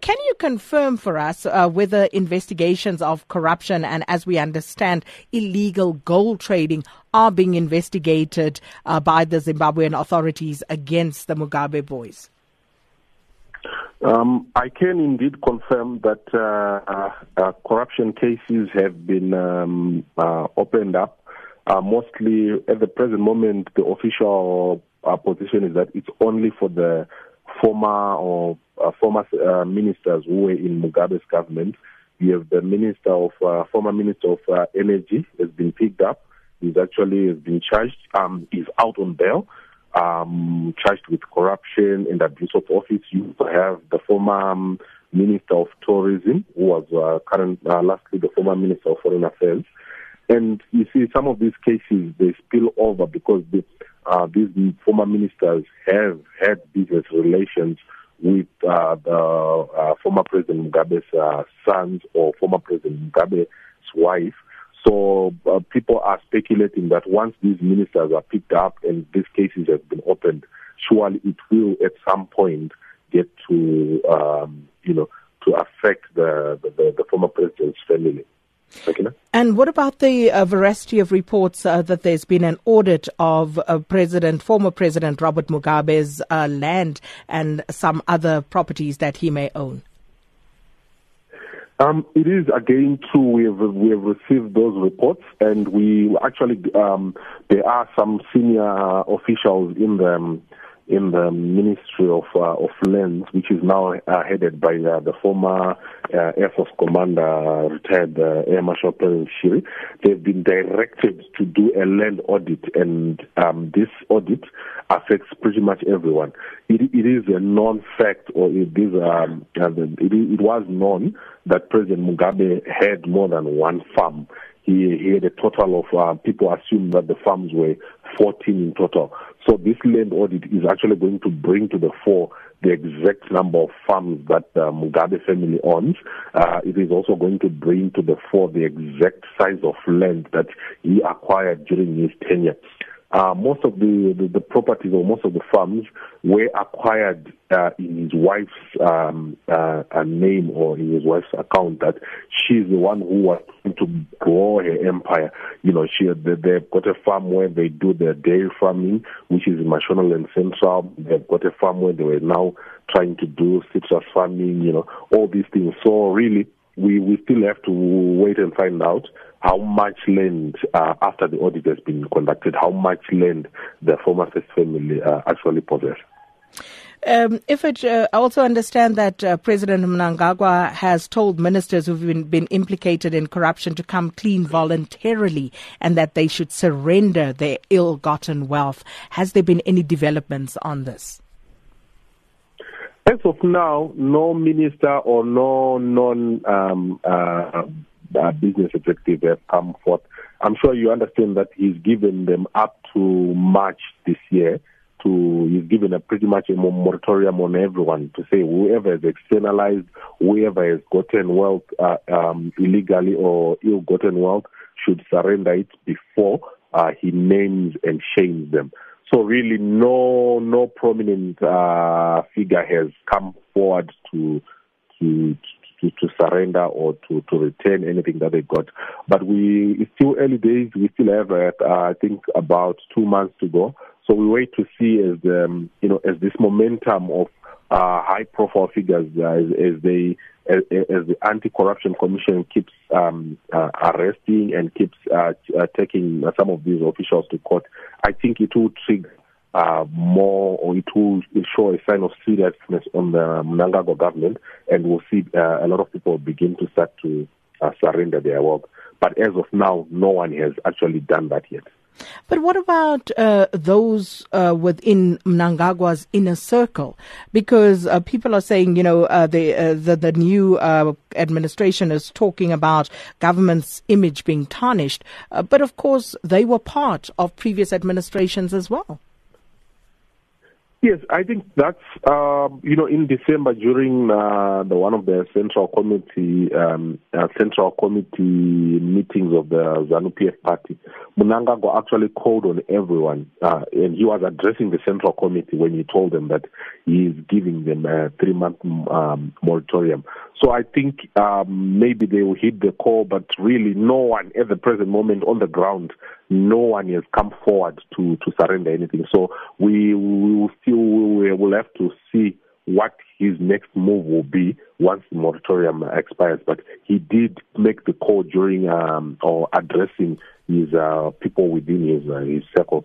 Can you confirm for us uh, whether investigations of corruption and, as we understand, illegal gold trading are being investigated uh, by the Zimbabwean authorities against the Mugabe boys? Um, I can indeed confirm that uh, uh corruption cases have been um, uh, opened up. Uh, mostly at the present moment, the official position is that it's only for the former or uh, former uh, ministers who were in Mugabe's government. We have the minister of uh, former minister of uh, energy has been picked up. He's actually has been charged. Um, he's out on bail, um, charged with corruption and abuse of office. You have the former um, minister of tourism, who was uh, current, uh, lastly the former minister of foreign affairs. And you see, some of these cases they spill over because the, uh, these former ministers have had business relations with uh, the uh, former President Mugabe's uh, sons or former President Mugabe's wife. So uh, people are speculating that once these ministers are picked up and these cases have been opened, surely it will at some point get to um, you know to affect the, the, the former president's family. And what about the uh, veracity of reports uh, that there's been an audit of uh, President, former President Robert Mugabe's uh, land and some other properties that he may own? Um, it is again true. We have we have received those reports, and we actually um, there are some senior officials in the in the Ministry of uh, of Lands, which is now uh, headed by uh, the former uh, Air Force Commander, retired uh, Air Marshal Perrance Shiri. They've been directed to do a land audit, and um, this audit affects pretty much everyone. It, it is a known fact, or it is um, it, it was known that President Mugabe had more than one farm he, he had a total of uh, people assume that the farms were 14 in total. So this land audit is actually going to bring to the fore the exact number of farms that the uh, Mugabe family owns. Uh, it is also going to bring to the fore the exact size of land that he acquired during his tenure. Uh, most of the, the, the, properties or most of the farms were acquired uh, in his wife's um, uh, name or in his wife's account. That she's the one who was to grow her empire. You know, she they've got a farm where they do their dairy farming, which is in Mashonaland Central. They've got a farm where they were now trying to do citrus farming. You know, all these things. So really, we we still have to wait and find out how much land, uh, after the audit has been conducted, how much land the former first family uh, actually possess. Um, if it, uh, I also understand that uh, President Mnangagwa has told ministers who've been, been, implicated in corruption to come clean voluntarily and that they should surrender their ill-gotten wealth. Has there been any developments on this? As of now, no minister or no non um, uh, uh, business executive have come forth. I'm sure you understand that he's given them up to March this year to he's given a pretty much a moratorium on everyone to say whoever has externalized, whoever has gotten wealth uh, um, illegally or ill-gotten wealth should surrender it before uh, he names and shames them. So really, no no prominent uh, figure has come forward to to to, to surrender or to, to return anything that they got. But we it's still early days. We still have, uh, I think, about two months to go. So we wait to see as um, you know as this momentum of uh, high-profile figures uh, as, as, they as, as, the anti-corruption commission keeps um, uh, arresting and keeps uh, uh, taking some of these officials to court. I think it will trigger uh, more or it will show a sign of seriousness on the Mnangagwa government and we'll see uh, a lot of people begin to start to uh, surrender their work. But as of now, no one has actually done that yet. But what about uh, those uh, within Mnangagwa's inner circle? Because uh, people are saying, you know, uh, the, uh, the, the new uh, administration is talking about government's image being tarnished. but of course, they were part of previous administrations as well. Yes, I think that's uh, you know in December during uh, the one of the central committee um, uh, central committee meetings of the ZANU PF party, Mnangagwa actually called on everyone, uh, and he was addressing the central committee when he told them that he is giving them a three month um, moratorium. So I think um, maybe they will hit the call, but really no one at the present moment on the ground, no one has come forward to to surrender anything. So we, we will still we will have to see what his next move will be once the moratorium expires. But he did make the call during um, or addressing his uh, people within his uh, his circle.